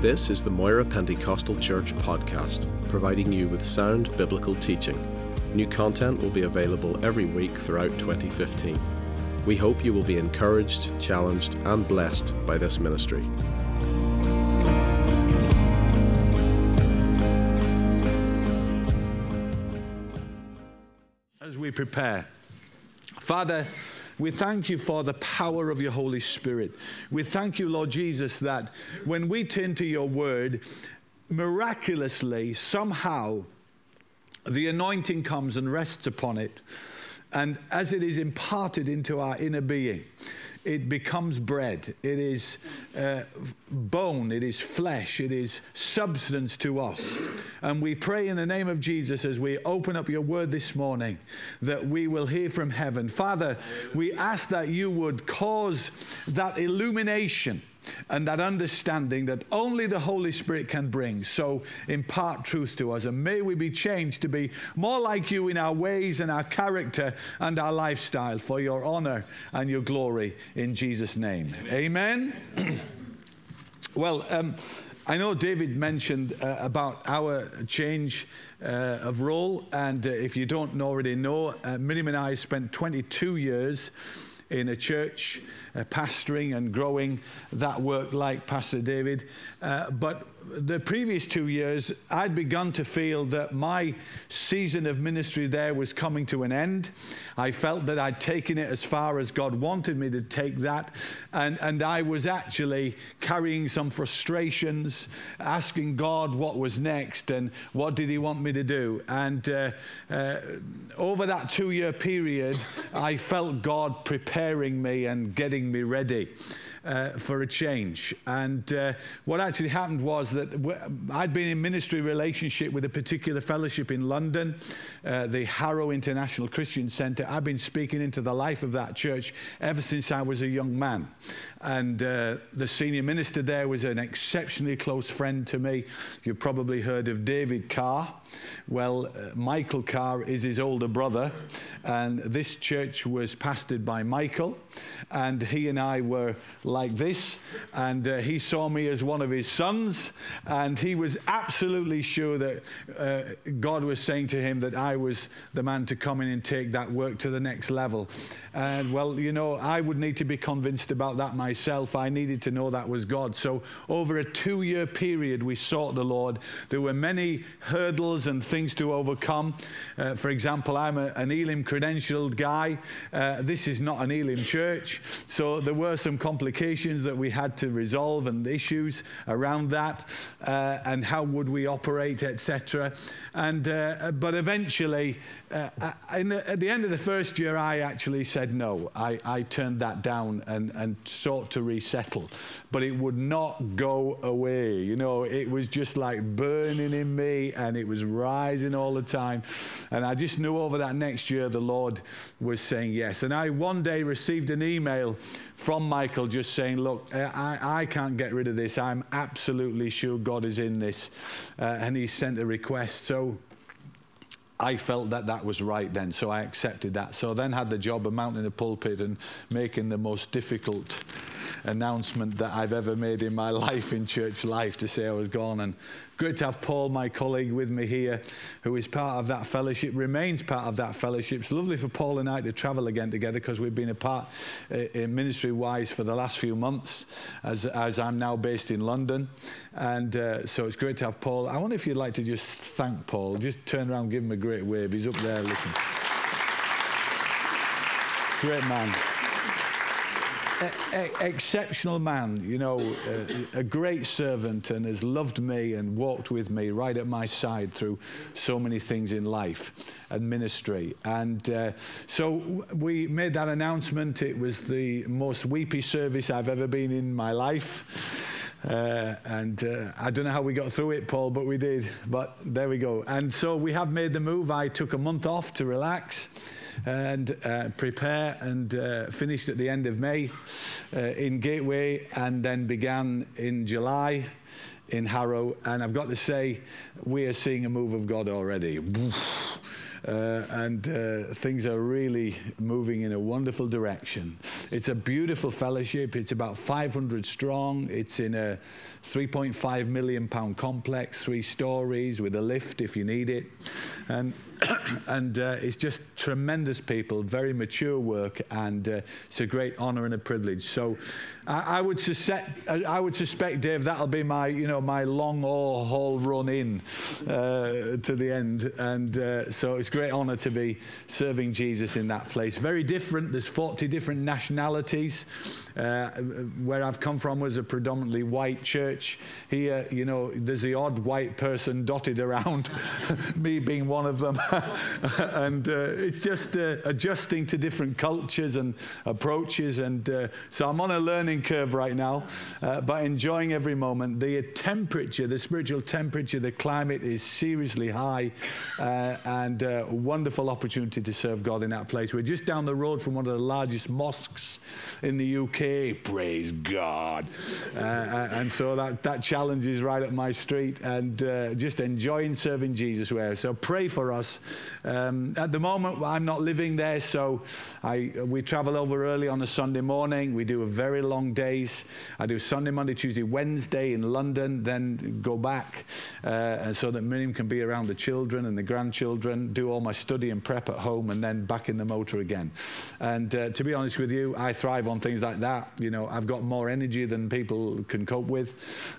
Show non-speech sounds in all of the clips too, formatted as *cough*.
This is the Moira Pentecostal Church podcast, providing you with sound biblical teaching. New content will be available every week throughout 2015. We hope you will be encouraged, challenged, and blessed by this ministry. As we prepare, Father, we thank you for the power of your Holy Spirit. We thank you, Lord Jesus, that when we turn to your word, miraculously, somehow, the anointing comes and rests upon it. And as it is imparted into our inner being, it becomes bread. It is uh, bone. It is flesh. It is substance to us. And we pray in the name of Jesus as we open up your word this morning that we will hear from heaven. Father, we ask that you would cause that illumination and that understanding that only the Holy Spirit can bring. So impart truth to us, and may we be changed to be more like you in our ways and our character and our lifestyle for your honor and your glory in Jesus' name. Amen. Amen. *clears throat* well, um, I know David mentioned uh, about our change uh, of role, and uh, if you don't already know, uh, Miriam and I spent 22 years in a church, uh, pastoring and growing that work like Pastor David. Uh, but the previous two years, I'd begun to feel that my season of ministry there was coming to an end. I felt that I'd taken it as far as God wanted me to take that. And, and I was actually carrying some frustrations, asking God what was next and what did He want me to do. And uh, uh, over that two year period, I felt God preparing me and getting me ready uh, for a change. And uh, what actually happened was that I'd been in ministry relationship with a particular fellowship in London, uh, the Harrow International Christian Centre. I've been speaking into the life of that church ever since I was a young man. And uh, the senior minister there was an exceptionally close friend to me. You've probably heard of David Carr. Well, uh, Michael Carr is his older brother, and this church was pastored by Michael, and he and I were like this, and uh, he saw me as one of his sons, and he was absolutely sure that uh, God was saying to him that I was the man to come in and take that work to the next level. And well, you know, I would need to be convinced about that myself. I needed to know that was God. So over a two year period, we sought the Lord. There were many hurdles and things to overcome. Uh, for example, I'm a, an Elim credentialed guy. Uh, this is not an Elim church. So there were some complications that we had to resolve and issues around that uh, and how would we operate, etc. And uh, but eventually, uh, the, at the end of the first year, I actually said no. I, I turned that down and, and sought to resettle, but it would not go away. You know, it was just like burning in me, and it was rising all the time. And I just knew over that next year the Lord was saying yes. And I one day received an email from Michael just saying, Look, I, I can't get rid of this. I'm absolutely sure God is in this. Uh, and he sent a request. So I felt that that was right then, so I accepted that. So I then had the job of mounting a pulpit and making the most difficult announcement that I've ever made in my *laughs* life in church life to say I was gone. And great to have Paul, my colleague, with me here, who is part of that fellowship, remains part of that fellowship. It's lovely for Paul and I to travel again together because we've been apart uh, ministry wise for the last few months, as, as I'm now based in London. And uh, so it's great to have Paul. I wonder if you'd like to just thank Paul. Just turn around, give him a great wave. He's up there, listen. Great man exceptional man, you know, a, a great servant and has loved me and walked with me right at my side through so many things in life and ministry. And uh, so we made that announcement. It was the most weepy service I've ever been in my life. Uh, and uh, I don't know how we got through it, Paul, but we did. But there we go. And so we have made the move. I took a month off to relax and uh, prepare and uh, finished at the end of May uh, in Gateway and then began in July in Harrow. And I've got to say, we are seeing a move of God already. Uh, and uh, things are really moving in a wonderful direction. It's a beautiful fellowship. It's about 500 strong. It's in a 3.5 million pound complex, three stories with a lift if you need it. And, *coughs* and uh, it's just tremendous people, very mature work, and uh, it's a great honor and a privilege. So I, I, would suspect, I would suspect, Dave, that'll be my, you know, my long haul run in uh, to the end. And uh, so it's great honor to be serving Jesus in that place. Very different. There's 40 different nationalities. Uh, where I've come from was a predominantly white church. Here, you know, there's the odd white person dotted around, *laughs* me being one of them. *laughs* and uh, it's just uh, adjusting to different cultures and approaches. And uh, so I'm on a learning curve right now, uh, but enjoying every moment. The temperature, the spiritual temperature, the climate is seriously high, uh, and a wonderful opportunity to serve God in that place. We're just down the road from one of the largest mosques in the UK. Praise God. Uh, uh, and so that, that challenge is right up my street and uh, just enjoying serving Jesus where. So pray for us. Um, at the moment, I'm not living there, so I, we travel over early on a Sunday morning. We do a very long days. I do Sunday, Monday, Tuesday, Wednesday in London, then go back uh, so that Miriam can be around the children and the grandchildren, do all my study and prep at home, and then back in the motor again. And uh, to be honest with you, I thrive on things like that. You know, I've got more energy than people can cope with,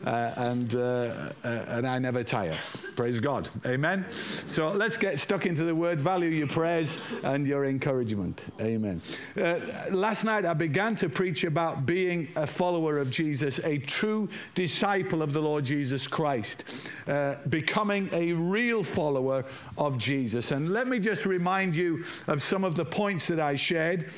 uh, and, uh, uh, and I never tire. Praise God. Amen. So let's get stuck into the word. Value your prayers and your encouragement. Amen. Uh, last night I began to preach about being a follower of Jesus, a true disciple of the Lord Jesus Christ, uh, becoming a real follower of Jesus. And let me just remind you of some of the points that I shared.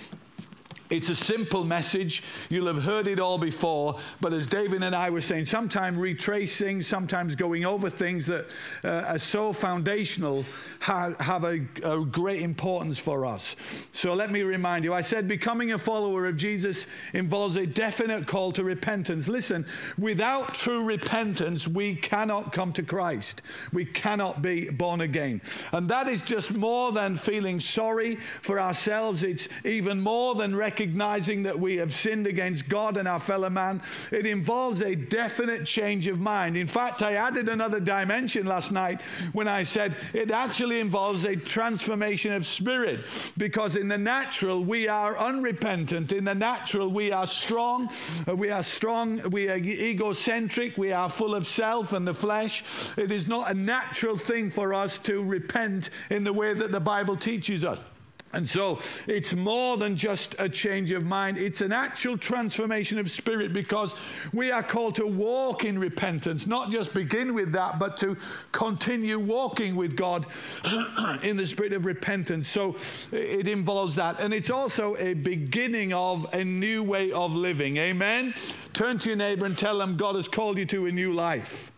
It's a simple message. You'll have heard it all before. But as David and I were saying, sometimes retracing, sometimes going over things that uh, are so foundational ha- have a, a great importance for us. So let me remind you I said becoming a follower of Jesus involves a definite call to repentance. Listen, without true repentance, we cannot come to Christ. We cannot be born again. And that is just more than feeling sorry for ourselves, it's even more than recognizing recognizing that we have sinned against God and our fellow man. It involves a definite change of mind. In fact, I added another dimension last night when I said it actually involves a transformation of spirit because in the natural we are unrepentant. In the natural we are strong. Uh, we are strong. We are egocentric. We are full of self and the flesh. It is not a natural thing for us to repent in the way that the Bible teaches us. And so it's more than just a change of mind, it's an actual transformation of spirit because we are called to walk in repentance, not just begin with that, but to continue walking with God *clears throat* in the spirit of repentance. So it involves that. And it's also a beginning of a new way of living. Amen? Turn to your neighbor and tell them God has called you to a new life.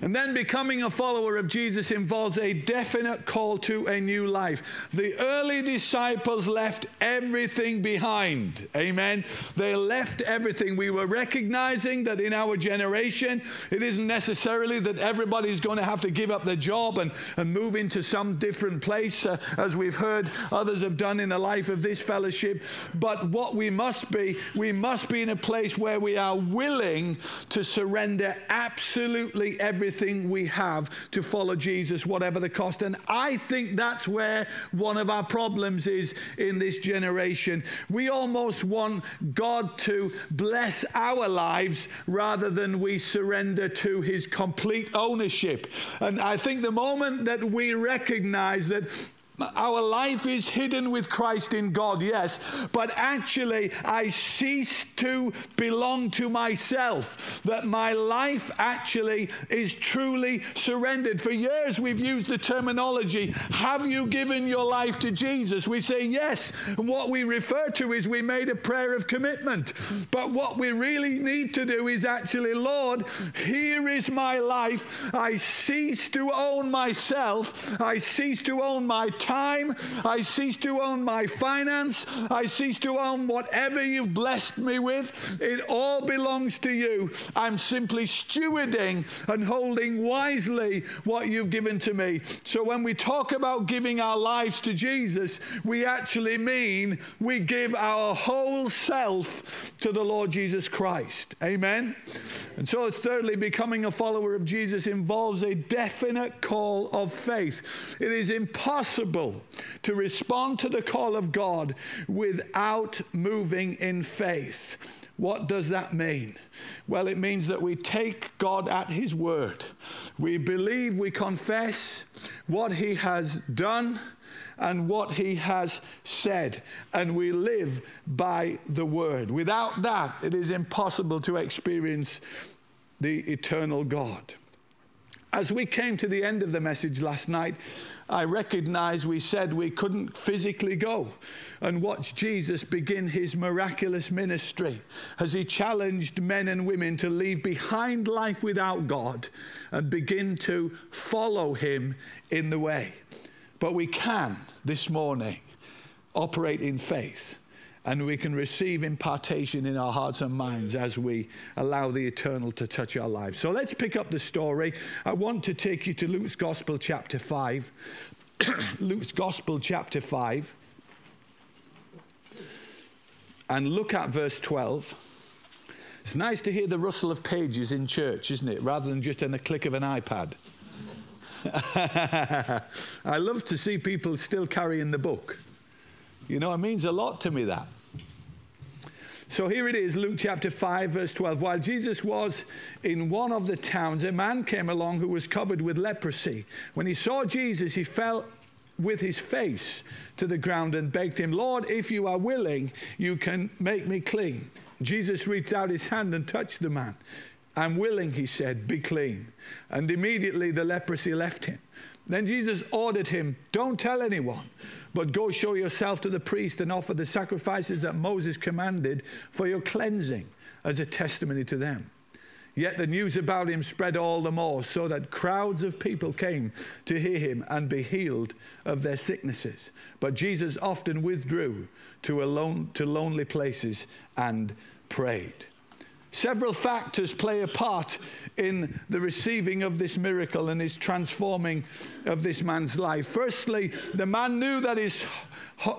And then becoming a follower of Jesus involves a definite call to a new life. The early disciples left everything behind. Amen. They left everything. We were recognizing that in our generation, it isn't necessarily that everybody's going to have to give up their job and, and move into some different place, uh, as we've heard others have done in the life of this fellowship. But what we must be, we must be in a place where we are willing to surrender absolutely everything everything we have to follow Jesus, whatever the cost. And I think that's where one of our problems is in this generation. We almost want God to bless our lives rather than we surrender to his complete ownership. And I think the moment that we recognize that our life is hidden with Christ in God, yes, but actually I cease to belong to myself. That my life actually is truly surrendered. For years we've used the terminology, have you given your life to Jesus? We say yes. And what we refer to is we made a prayer of commitment. But what we really need to do is actually, Lord, here is my life. I cease to own myself. I cease to own my time. I cease to own my finance. I cease to own whatever you've blessed me with. It all belongs to you. I'm simply stewarding and holding wisely what you've given to me. So when we talk about giving our lives to Jesus, we actually mean we give our whole self to the Lord Jesus Christ. Amen. And so it's thirdly, becoming a follower of Jesus involves a definite call of faith. It is impossible to respond to the call of God without moving in faith. What does that mean? Well, it means that we take God at His word. We believe, we confess what He has done and what He has said, and we live by the word. Without that, it is impossible to experience the eternal God. As we came to the end of the message last night, I recognize we said we couldn't physically go and watch Jesus begin his miraculous ministry as he challenged men and women to leave behind life without God and begin to follow him in the way. But we can this morning operate in faith and we can receive impartation in our hearts and minds as we allow the eternal to touch our lives. So let's pick up the story. I want to take you to Luke's Gospel, chapter 5. *clears throat* Luke's Gospel, chapter 5. And look at verse 12. It's nice to hear the rustle of pages in church, isn't it? Rather than just in the click of an iPad. *laughs* I love to see people still carrying the book. You know, it means a lot to me that. So here it is, Luke chapter 5, verse 12. While Jesus was in one of the towns, a man came along who was covered with leprosy. When he saw Jesus, he fell with his face to the ground and begged him, Lord, if you are willing, you can make me clean. Jesus reached out his hand and touched the man. I'm willing, he said, be clean. And immediately the leprosy left him. Then Jesus ordered him, Don't tell anyone, but go show yourself to the priest and offer the sacrifices that Moses commanded for your cleansing as a testimony to them. Yet the news about him spread all the more, so that crowds of people came to hear him and be healed of their sicknesses. But Jesus often withdrew to, alone, to lonely places and prayed. Several factors play a part in the receiving of this miracle and his transforming of this man's life. Firstly, the man knew that his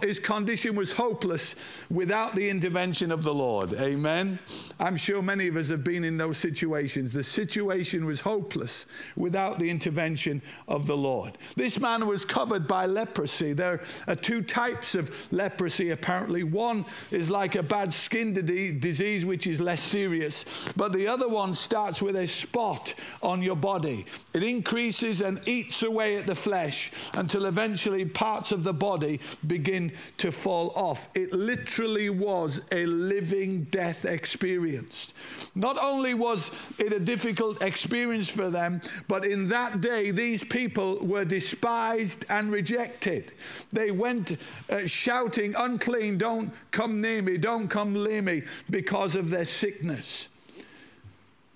his condition was hopeless without the intervention of the Lord. Amen. I'm sure many of us have been in those situations. The situation was hopeless without the intervention of the Lord. This man was covered by leprosy. There are two types of leprosy, apparently. One is like a bad skin disease, which is less serious, but the other one starts with a spot on your body. It increases and eats away at the flesh until eventually parts of the body begin to fall off. It literally was a living death experience. Not only was it a difficult experience for them, but in that day, these people were despised and rejected. They went uh, shouting, Unclean, don't come near me, don't come near me, because of their sickness.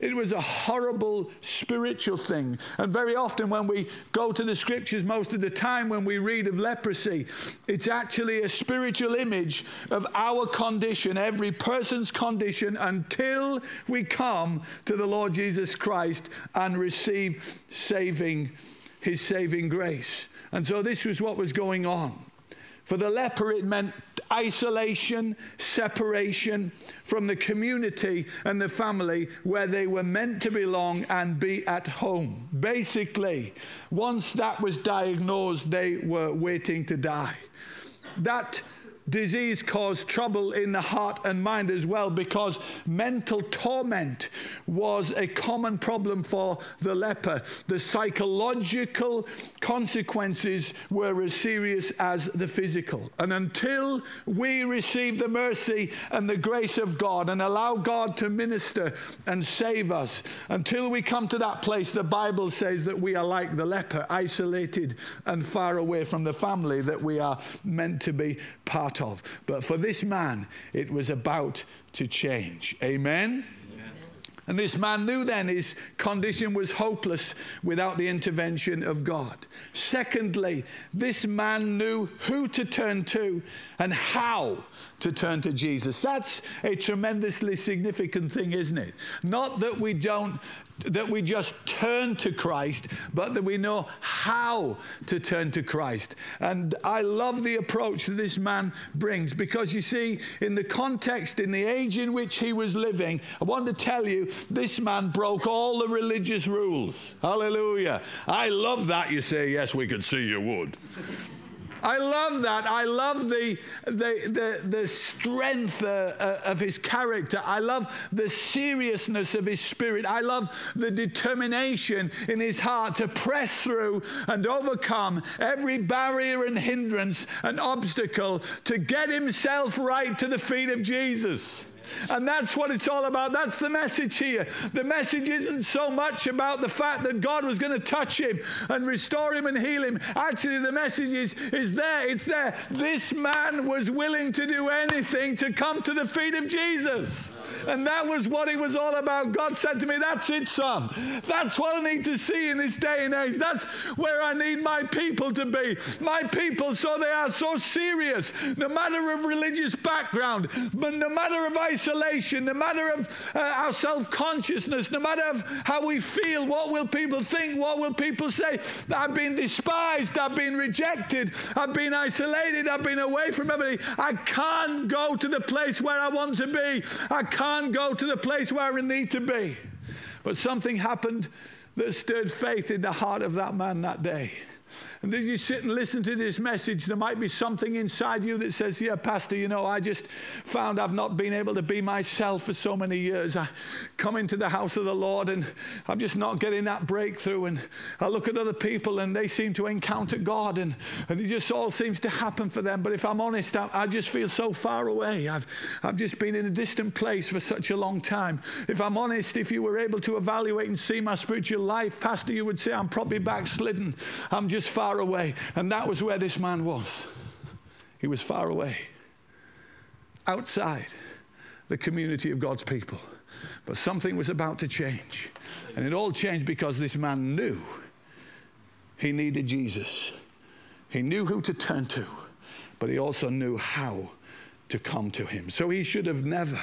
It was a horrible spiritual thing. And very often, when we go to the scriptures, most of the time when we read of leprosy, it's actually a spiritual image of our condition, every person's condition, until we come to the Lord Jesus Christ and receive saving, his saving grace. And so, this was what was going on. For the leper, it meant isolation, separation from the community and the family where they were meant to belong and be at home. Basically, once that was diagnosed, they were waiting to die. That disease caused trouble in the heart and mind as well because mental torment was a common problem for the leper. The psychological consequences were as serious as the physical. And until we receive the mercy and the grace of God and allow God to minister and save us, until we come to that place, the Bible says that we are like the leper, isolated and far away from the family that we are meant to be part part of. But for this man, it was about to change. Amen? Amen. And this man knew then his condition was hopeless without the intervention of God. Secondly, this man knew who to turn to and how to turn to Jesus. That's a tremendously significant thing, isn't it? Not that we don't that we just turn to Christ, but that we know how to turn to Christ. And I love the approach that this man brings because you see, in the context, in the age in which he was living, I want to tell you, this man broke all the religious rules. Hallelujah. I love that. You say, yes, we could see you would. I love that. I love the, the, the, the strength uh, uh, of his character. I love the seriousness of his spirit. I love the determination in his heart to press through and overcome every barrier and hindrance and obstacle to get himself right to the feet of Jesus. And that's what it's all about. That's the message here. The message isn't so much about the fact that God was going to touch him and restore him and heal him. Actually, the message is, is there. It's there. This man was willing to do anything to come to the feet of Jesus. And that was what it was all about. God said to me, That's it, son. That's what I need to see in this day and age. That's where I need my people to be. My people, so they are so serious, no matter of religious background, but no matter of isolation, no matter of uh, our self consciousness, no matter of how we feel, what will people think, what will people say. I've been despised, I've been rejected, I've been isolated, I've been away from everything. I can't go to the place where I want to be. I can't can't go to the place where we need to be. But something happened that stirred faith in the heart of that man that day. And as you sit and listen to this message, there might be something inside you that says, Yeah, Pastor, you know, I just found I've not been able to be myself for so many years. I come into the house of the Lord and I'm just not getting that breakthrough. And I look at other people and they seem to encounter God and, and it just all seems to happen for them. But if I'm honest, I, I just feel so far away. I've, I've just been in a distant place for such a long time. If I'm honest, if you were able to evaluate and see my spiritual life, Pastor, you would say I'm probably backslidden. I'm just far far away. And that was where this man was. He was far away, outside the community of God's people. But something was about to change. And it all changed because this man knew he needed Jesus. He knew who to turn to, but he also knew how to come to him. So he should have never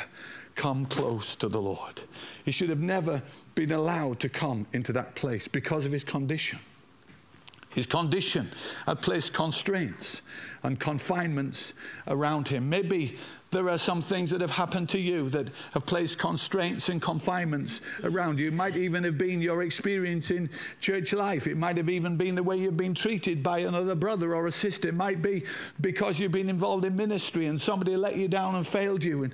come close to the Lord. He should have never been allowed to come into that place because of his condition. His condition had placed constraints and confinements around him. Maybe there are some things that have happened to you that have placed constraints and confinements around you. It might even have been your experience in church life. It might have even been the way you've been treated by another brother or a sister. It might be because you've been involved in ministry and somebody let you down and failed you. And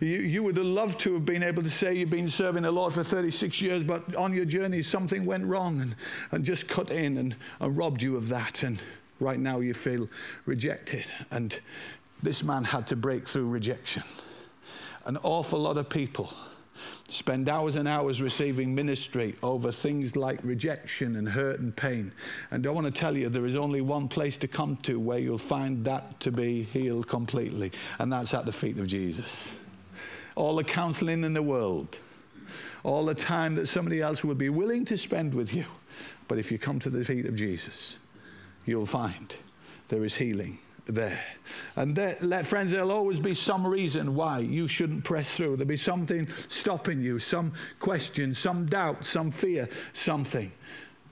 you, you would have loved to have been able to say you've been serving the Lord for 36 years, but on your journey something went wrong and, and just cut in and, and robbed you of that. And right now you feel rejected. And this man had to break through rejection. An awful lot of people spend hours and hours receiving ministry over things like rejection and hurt and pain. And I want to tell you, there is only one place to come to where you'll find that to be healed completely, and that's at the feet of Jesus. All the counseling in the world, all the time that somebody else would be willing to spend with you. But if you come to the feet of Jesus, you'll find there is healing there. And there, let, friends, there'll always be some reason why you shouldn't press through. There'll be something stopping you, some question, some doubt, some fear, something.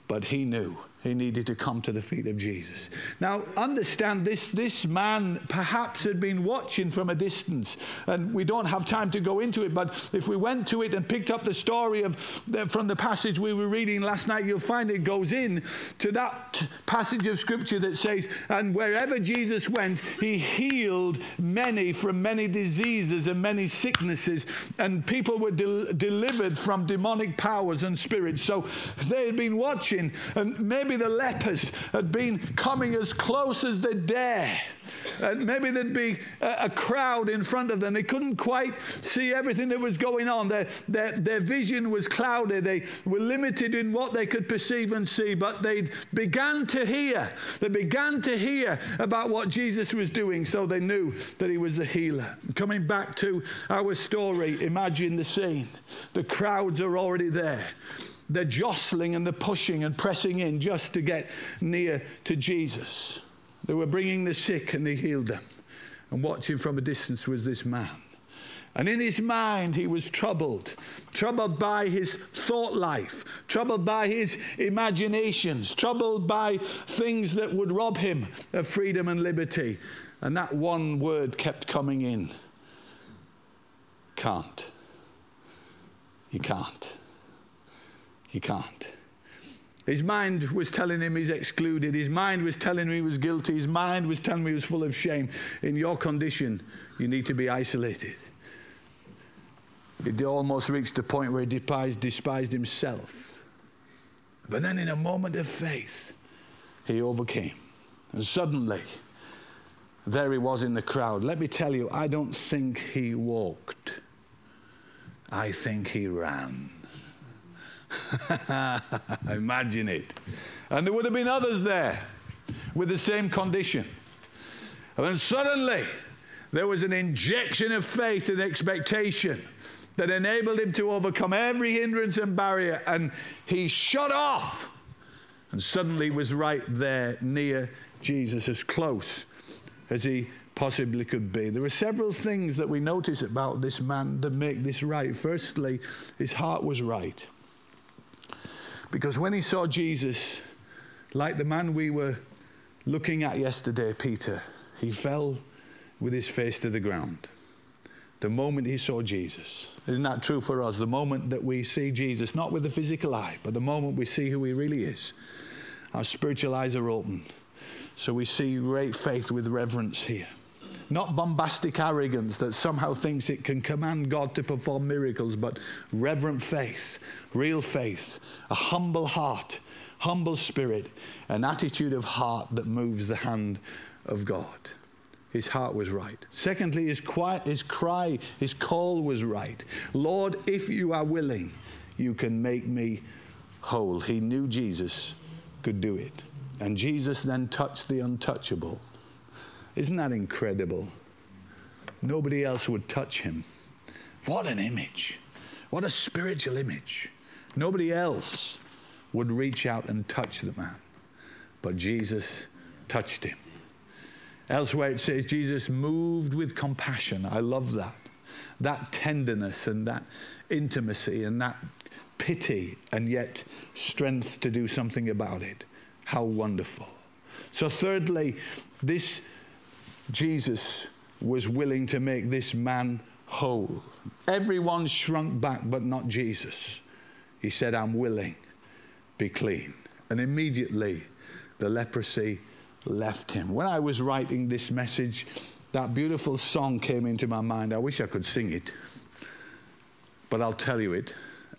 But he knew he needed to come to the feet of Jesus. Now, understand this, this man perhaps had been watching from a distance, and we don't have time to go into it, but if we went to it and picked up the story of from the passage we were reading last night, you'll find it goes in to that passage of scripture that says, And wherever Jesus went, he healed many from many diseases and many sicknesses, and people were de- delivered from demonic powers and spirits. So they had been watching, and maybe the lepers had been coming as close as they dare. And maybe there'd be a, a, crowd in front of them. They couldn't quite see everything that was going on. Their, their, their vision was clouded. They were limited in what they could perceive and see, but they began to hear. They began to hear about what Jesus was doing, so they knew that he was the healer. Coming back to our story, imagine the scene. The crowds are already there. They're jostling and they're pushing and pressing in just to get near to Jesus. They were bringing the sick and they healed them. And watching from a distance was this man. And in his mind, he was troubled, troubled by his thought life, troubled by his imaginations, troubled by things that would rob him of freedom and liberty. And that one word kept coming in can't. You can't. You can't. His mind was telling him he's excluded. His mind was telling him he was guilty. His mind was telling him he was full of shame. In your condition, you need to be isolated. It almost reached the point where he despised, despised himself. But then, in a moment of faith, he overcame. And suddenly, there he was in the crowd. Let me tell you, I don't think he walked, I think he ran. *laughs* Imagine it. And there would have been others there with the same condition. And then suddenly, there was an injection of faith and expectation that enabled him to overcome every hindrance and barrier. And he shot off and suddenly was right there near Jesus, as close as he possibly could be. There are several things that we notice about this man that make this right. Firstly, his heart was right. Because when he saw Jesus, like the man we were looking at yesterday, Peter, he fell with his face to the ground. The moment he saw Jesus. Isn't that true for us? The moment that we see Jesus, not with the physical eye, but the moment we see who he really is, our spiritual eyes are open. So we see great faith with reverence here. Not bombastic arrogance that somehow thinks it can command God to perform miracles, but reverent faith, real faith, a humble heart, humble spirit, an attitude of heart that moves the hand of God. His heart was right. Secondly, his, quiet, his cry, his call was right. Lord, if you are willing, you can make me whole. He knew Jesus could do it. And Jesus then touched the untouchable. Isn't that incredible? Nobody else would touch him. What an image. What a spiritual image. Nobody else would reach out and touch the man. But Jesus touched him. Elsewhere it says Jesus moved with compassion. I love that. That tenderness and that intimacy and that pity and yet strength to do something about it. How wonderful. So, thirdly, this Jesus was willing to make this man whole. Everyone shrunk back, but not Jesus. He said, I'm willing, be clean. And immediately the leprosy left him. When I was writing this message, that beautiful song came into my mind. I wish I could sing it, but I'll tell you it.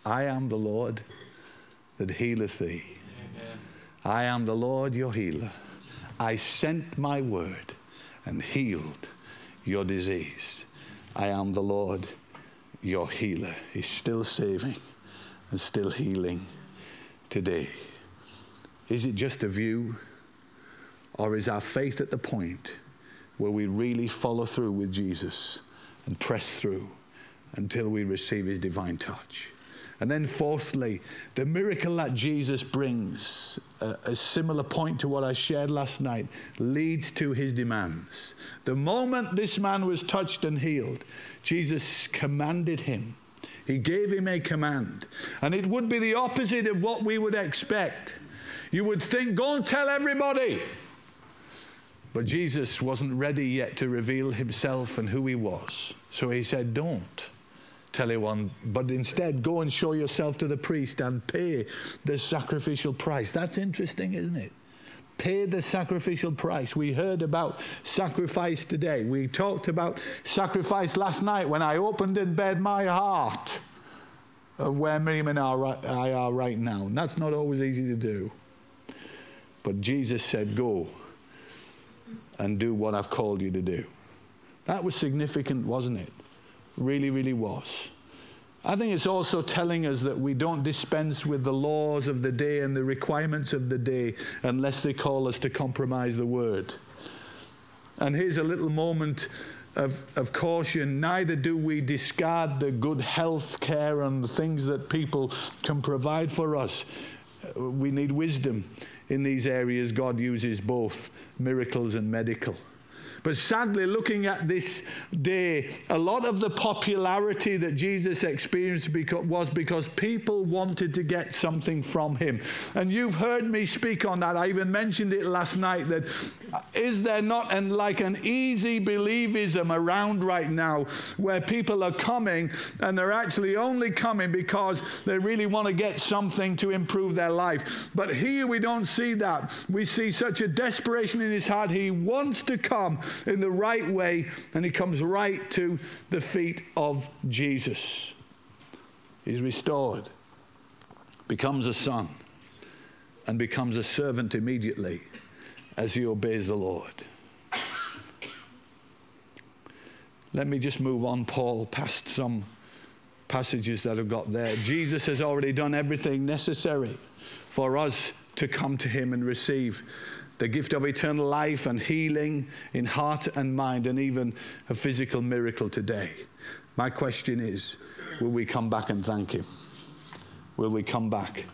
I am the Lord that healeth thee. Amen. I am the Lord your healer. I sent my word and healed your disease. I am the Lord, your healer. He's still saving and still healing today. Is it just a view? Or is our faith at the point where we really follow through with Jesus and press through until we receive his divine touch? And then, fourthly, the miracle that Jesus brings, a, a, similar point to what I shared last night, leads to his demands. The moment this man was touched and healed, Jesus commanded him. He gave him a command. And it would be the opposite of what we would expect. You would think, go and tell everybody. But Jesus wasn't ready yet to reveal himself and who he was. So he said, don't tell anyone, but instead go and show yourself to the priest and pay the sacrificial price. That's interesting, isn't it? Pay the sacrificial price. We heard about sacrifice today. We talked about sacrifice last night when I opened and bared my heart of where Miriam and I are right now. And that's not always easy to do. But Jesus said, Go and do what I've called you to do. That was significant, wasn't it? Really, really was. I think it's also telling us that we don't dispense with the laws of the day and the requirements of the day unless they call us to compromise the word. And here's a little moment of, of caution. Neither do we discard the good health care and the things that people can provide for us. We need wisdom in these areas. God uses both miracles and medical. But sadly, looking at this day, a lot of the popularity that Jesus experienced was because people wanted to get something from him. And you've heard me speak on that. I even mentioned it last night that uh, there not an, like an easy believism around right now where people are coming and they're actually only coming because they really want to get something to improve their life. But here we don't see that. We see such a desperation in his heart. He wants to come in the right way, and he comes right to the feet of Jesus. He's restored, becomes a son, and becomes a servant immediately as he obeys the Lord. Let me just move on, Paul, past some passages that have got there. Jesus has already done everything necessary for us to come to him and receive the gift of eternal life and healing in heart and mind, and even a physical miracle today. My question is will we come back and thank Him? Will we come back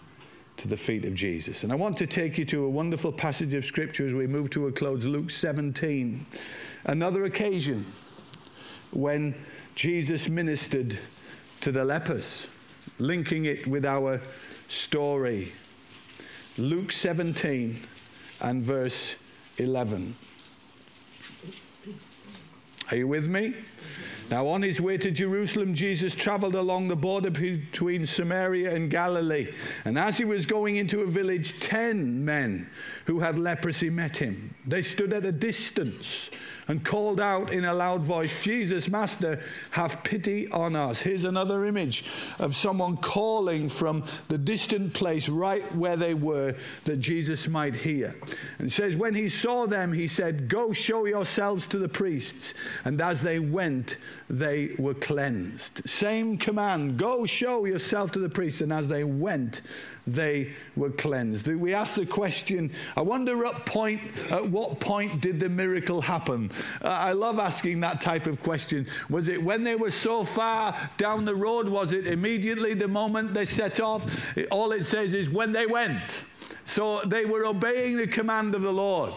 to the feet of Jesus? And I want to take you to a wonderful passage of Scripture as we move to a close Luke 17. Another occasion when Jesus ministered to the lepers, linking it with our story. Luke 17 and verse 11. Are you with me? Now, on his way to Jerusalem, Jesus traveled along the border between Samaria and Galilee. And as he was going into a village, ten men who had leprosy met him. They stood at a distance and called out in a loud voice, Jesus, Master, have pity on us. Here's another image of someone calling from the distant place right where they were that Jesus might hear. And says, When he saw them, he said, Go show yourselves to the priests. And as they went, they were cleansed. Same command go show yourself to the priests. And as they went, they were cleansed. We ask the question, I wonder at point at what point did the miracle happen? Uh, I love asking that type of question. Was it when they were so far down the road? Was it immediately the moment they set off? It, all it says is when they went. So they were obeying the command of the Lord.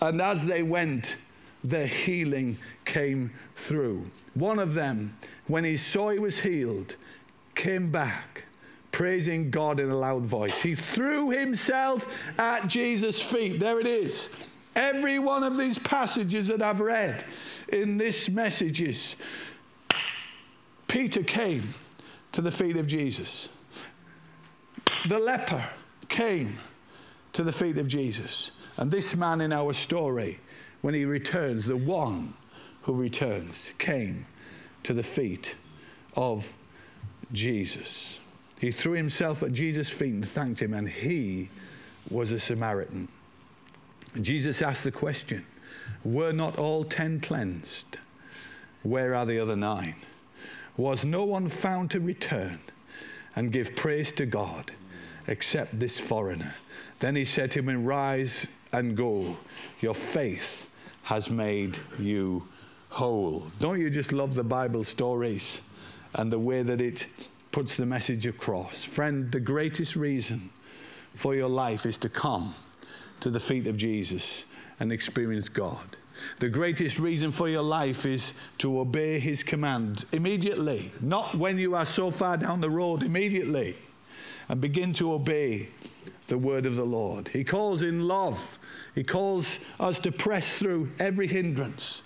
And as they went, the healing came through. One of them, when he saw he was healed, came back praising God in a loud voice. He threw himself at Jesus' feet. There it is. Every one of these passages that I've read in this message is Peter came to the feet of Jesus. The leper came to the feet of Jesus. And this man in our story, when he returns, the one who returns, came to the feet of Jesus. He threw himself at Jesus' feet and thanked him, and he was a Samaritan. Jesus asked the question Were not all ten cleansed? Where are the other nine? Was no one found to return and give praise to God except this foreigner? Then he said to him, Rise and go. Your faith has made you whole. Don't you just love the Bible stories and the way that it puts the message across. Friend, the greatest reason for your life is to come to the feet of Jesus and experience God. The greatest reason for your life is to obey his command immediately, not when you are so far down the road, immediately, and begin to obey the word of the Lord. He calls in love, he calls us to press through every hindrance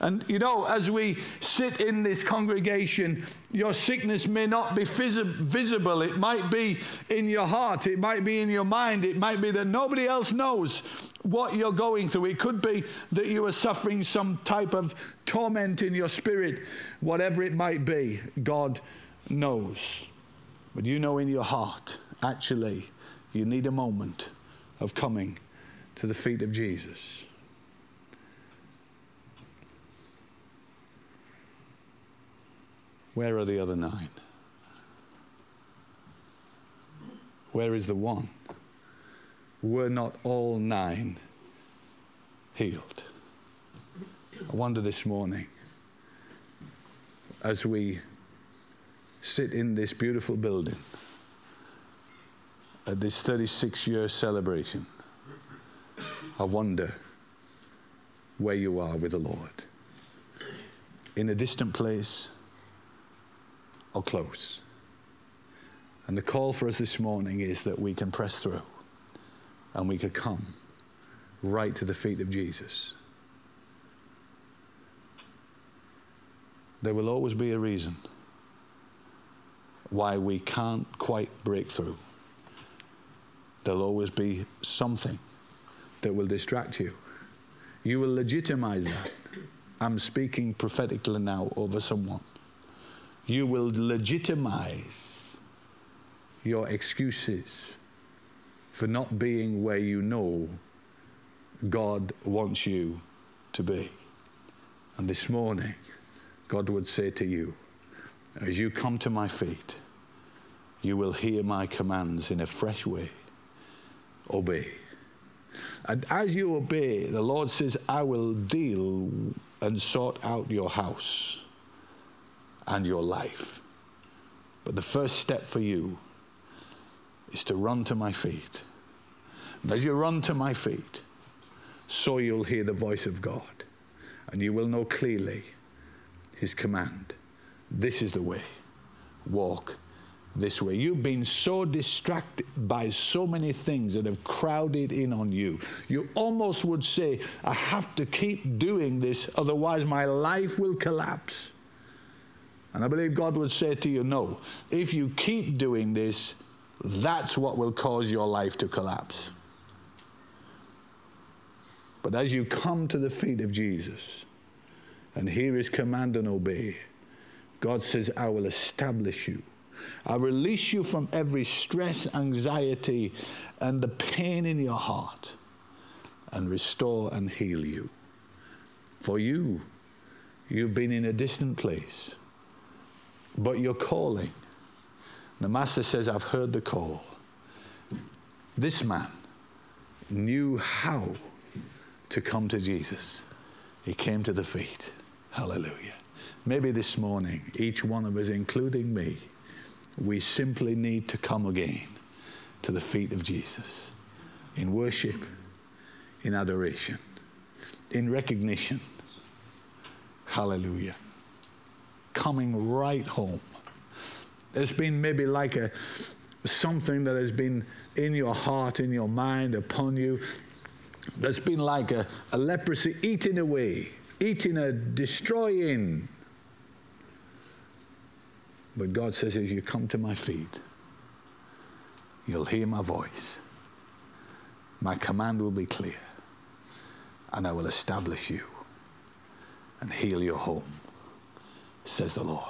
and you know, as we sit in this congregation, your sickness may not be visible. It might be in your heart. It might be in your mind. It might be that nobody else knows what you're going through. It could be that you are suffering some type of torment in your spirit. Whatever it might be, God knows. But you know in your heart, actually, you need a moment of coming to the feet of Jesus. Where are the other nine? Where is the one? Were not all nine healed? I wonder this morning, as we sit in this beautiful building at this 36 year celebration, I wonder where you are with the Lord. In a distant place or close. And the call for us this morning is that we can press through and we could come right to the feet of Jesus. There will always be a reason why we can't quite break through. There'll always be something that will distract you. You will legitimize that. I'm speaking prophetically now over someone. You will legitimize your excuses for not being where you know God wants you to be. And this morning, God would say to you, as you come to my feet, you will hear my commands in a fresh way. Obey. And as you obey, the Lord says, I will deal and sort out your house and your life. But the first step for you is to run to my feet. And as you run to my feet, so you'll hear the voice of God and you will know clearly his command. This is the way. Walk this way. You've been so distracted by so many things that have crowded in on you. You almost would say, I have to keep doing this, otherwise, my life will collapse. And I believe God would say to you, No, if you keep doing this, that's what will cause your life to collapse. But as you come to the feet of Jesus and hear his command and obey, God says, I will establish you. I release you from every stress, anxiety, and the pain in your heart and restore and heal you. For you, you've been in a distant place, but you're calling. The Master says, I've heard the call. This man knew how to come to Jesus. He came to the feet. Hallelujah. Maybe this morning, each one of us, including me, we simply need to come again to the feet of Jesus in worship, in adoration, in recognition. Hallelujah. Coming right home. There's been maybe like a something that has been in your heart, in your mind, upon you. That's been like a, a leprosy eating away, eating a destroying but God says, as you come to my feet, you'll hear my voice. My command will be clear, and I will establish you and heal your home, says the Lord.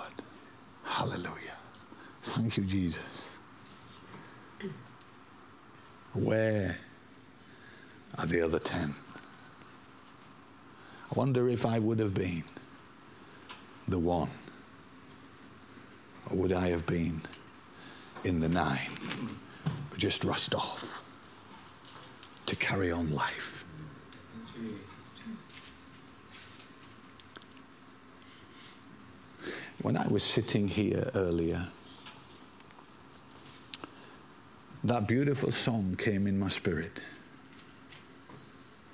Hallelujah. Thank you, Jesus. Where are the other ten? I wonder if I would have been the one or would I have been in the nine who just rushed off to carry on life? When I was sitting here earlier, that beautiful song came in my spirit.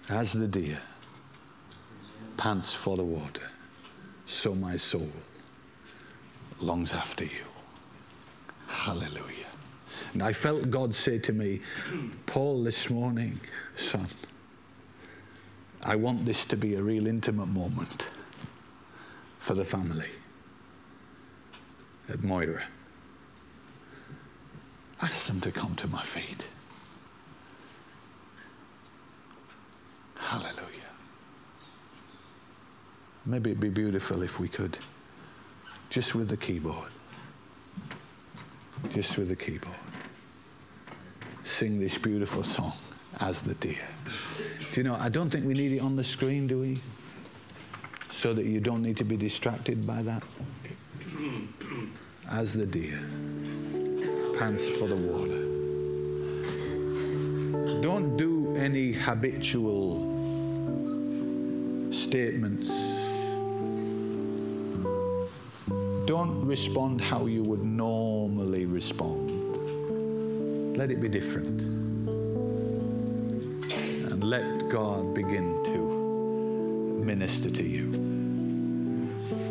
As the deer pants for the water, so my soul longs after you. Hallelujah. And I felt God say to me, Paul, this morning, son, I want this to be a real intimate moment for the family at Moira. Ask them to come to my feet. Hallelujah. Maybe it'd be beautiful if we could, just with the keyboard, just with the keyboard, sing this beautiful song as the deer. Do you know, I don't think we need it on the screen, do we? So that you don't need to be distracted by that as the deer pants for the water. Don't do any habitual statements. Don't respond how you would normally respond. Let it be different. And let God begin to minister to you.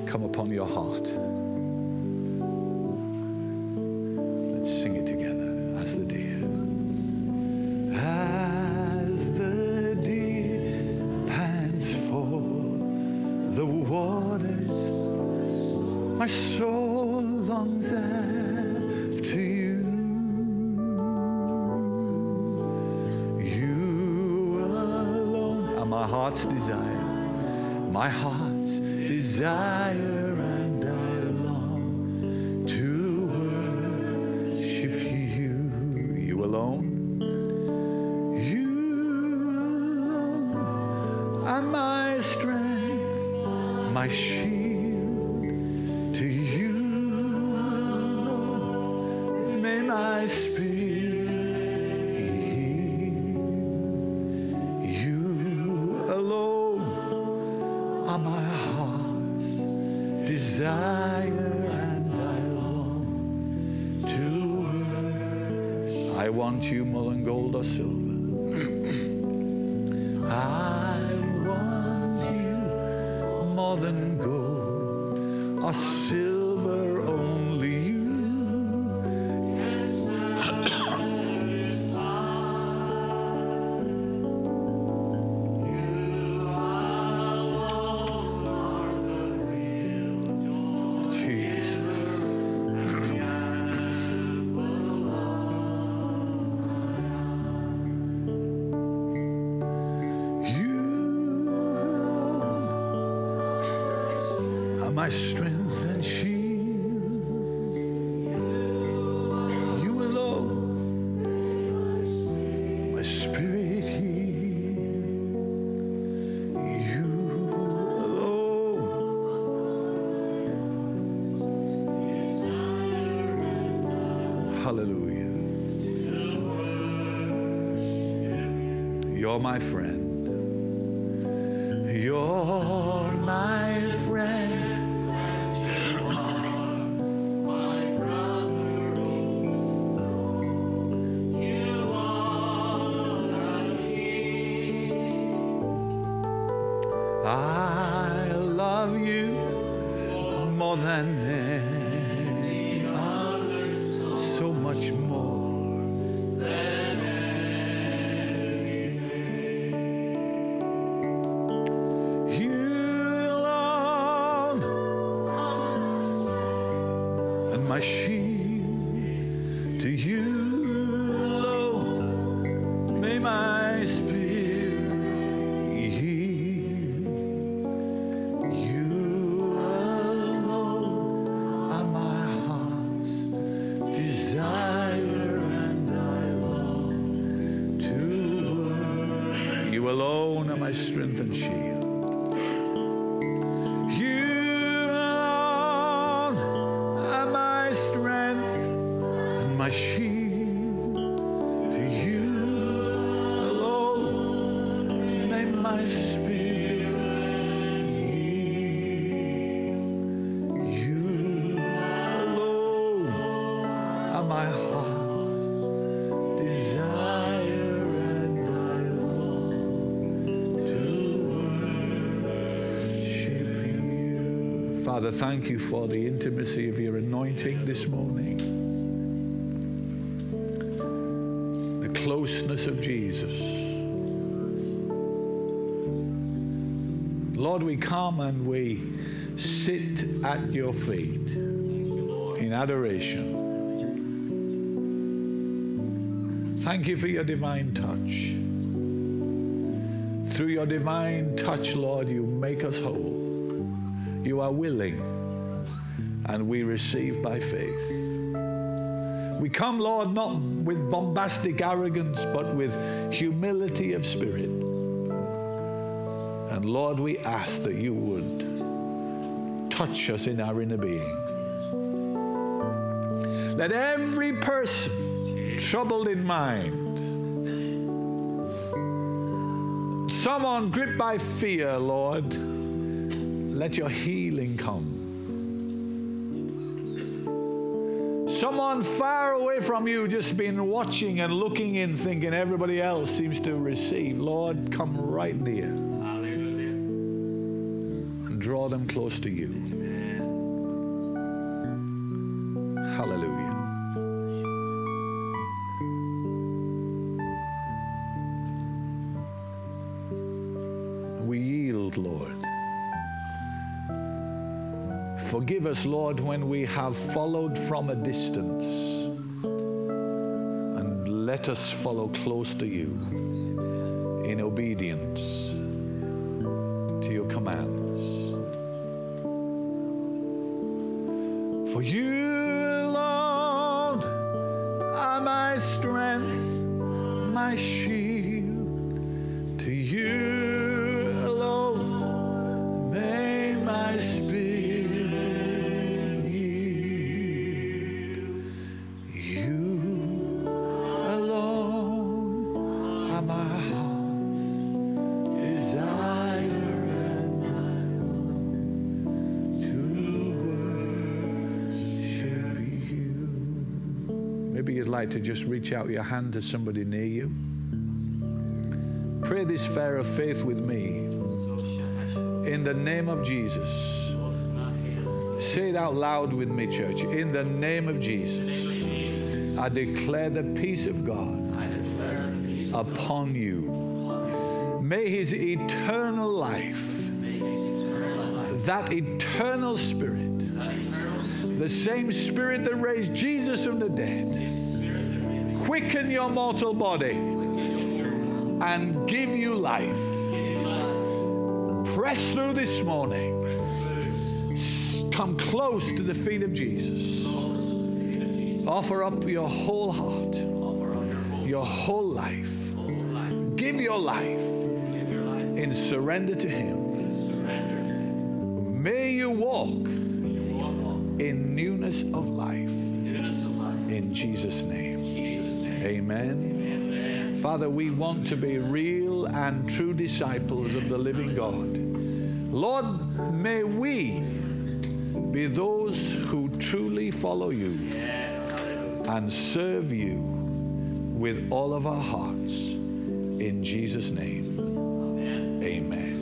Come upon your heart. I feel my friend. Father, thank you for the intimacy of your anointing this morning. The closeness of Jesus. Lord, we come and we sit at your feet in adoration. Thank you for your divine touch. Through your divine touch, Lord, you make us whole. You are willing, and we receive by faith. We come, Lord, not with bombastic arrogance, but with humility of spirit. And Lord, we ask that you would touch us in our inner being. Let every person troubled in mind, someone gripped by fear, Lord, let your healing come. Someone far away from you just been watching and looking in, thinking everybody else seems to receive. Lord, come right near and draw them close to you. Forgive us, Lord, when we have followed from a distance. And let us follow close to you in obedience to your commands. For you alone are my strength, my shield. Like to just reach out your hand to somebody near you. Pray this prayer of faith with me. In the name of Jesus. Say it out loud with me, church. In the name of Jesus, I declare the peace of God upon you. May his eternal life, that eternal spirit, the same spirit that raised Jesus from the dead, quicken your mortal body and give you life. Press through this morning. Come close to the feet of Jesus. Offer up your whole heart, your whole life. Give your life in surrender to Him. May you walk in newness of life. In Jesus' name. Amen. Father, we want to be real and true disciples of the living God. Lord, may we be those who truly follow you and serve you with all of our hearts. In Jesus' name, amen.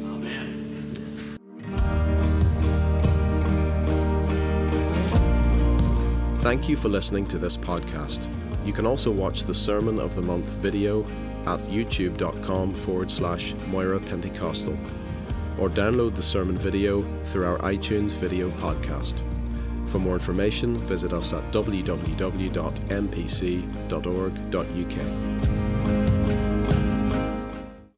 Thank you for listening to this podcast. You can also watch the Sermon of the Month video at youtube.com forward slash Moira Pentecostal or download the sermon video through our iTunes video podcast. For more information, visit us at www.mpc.org.uk.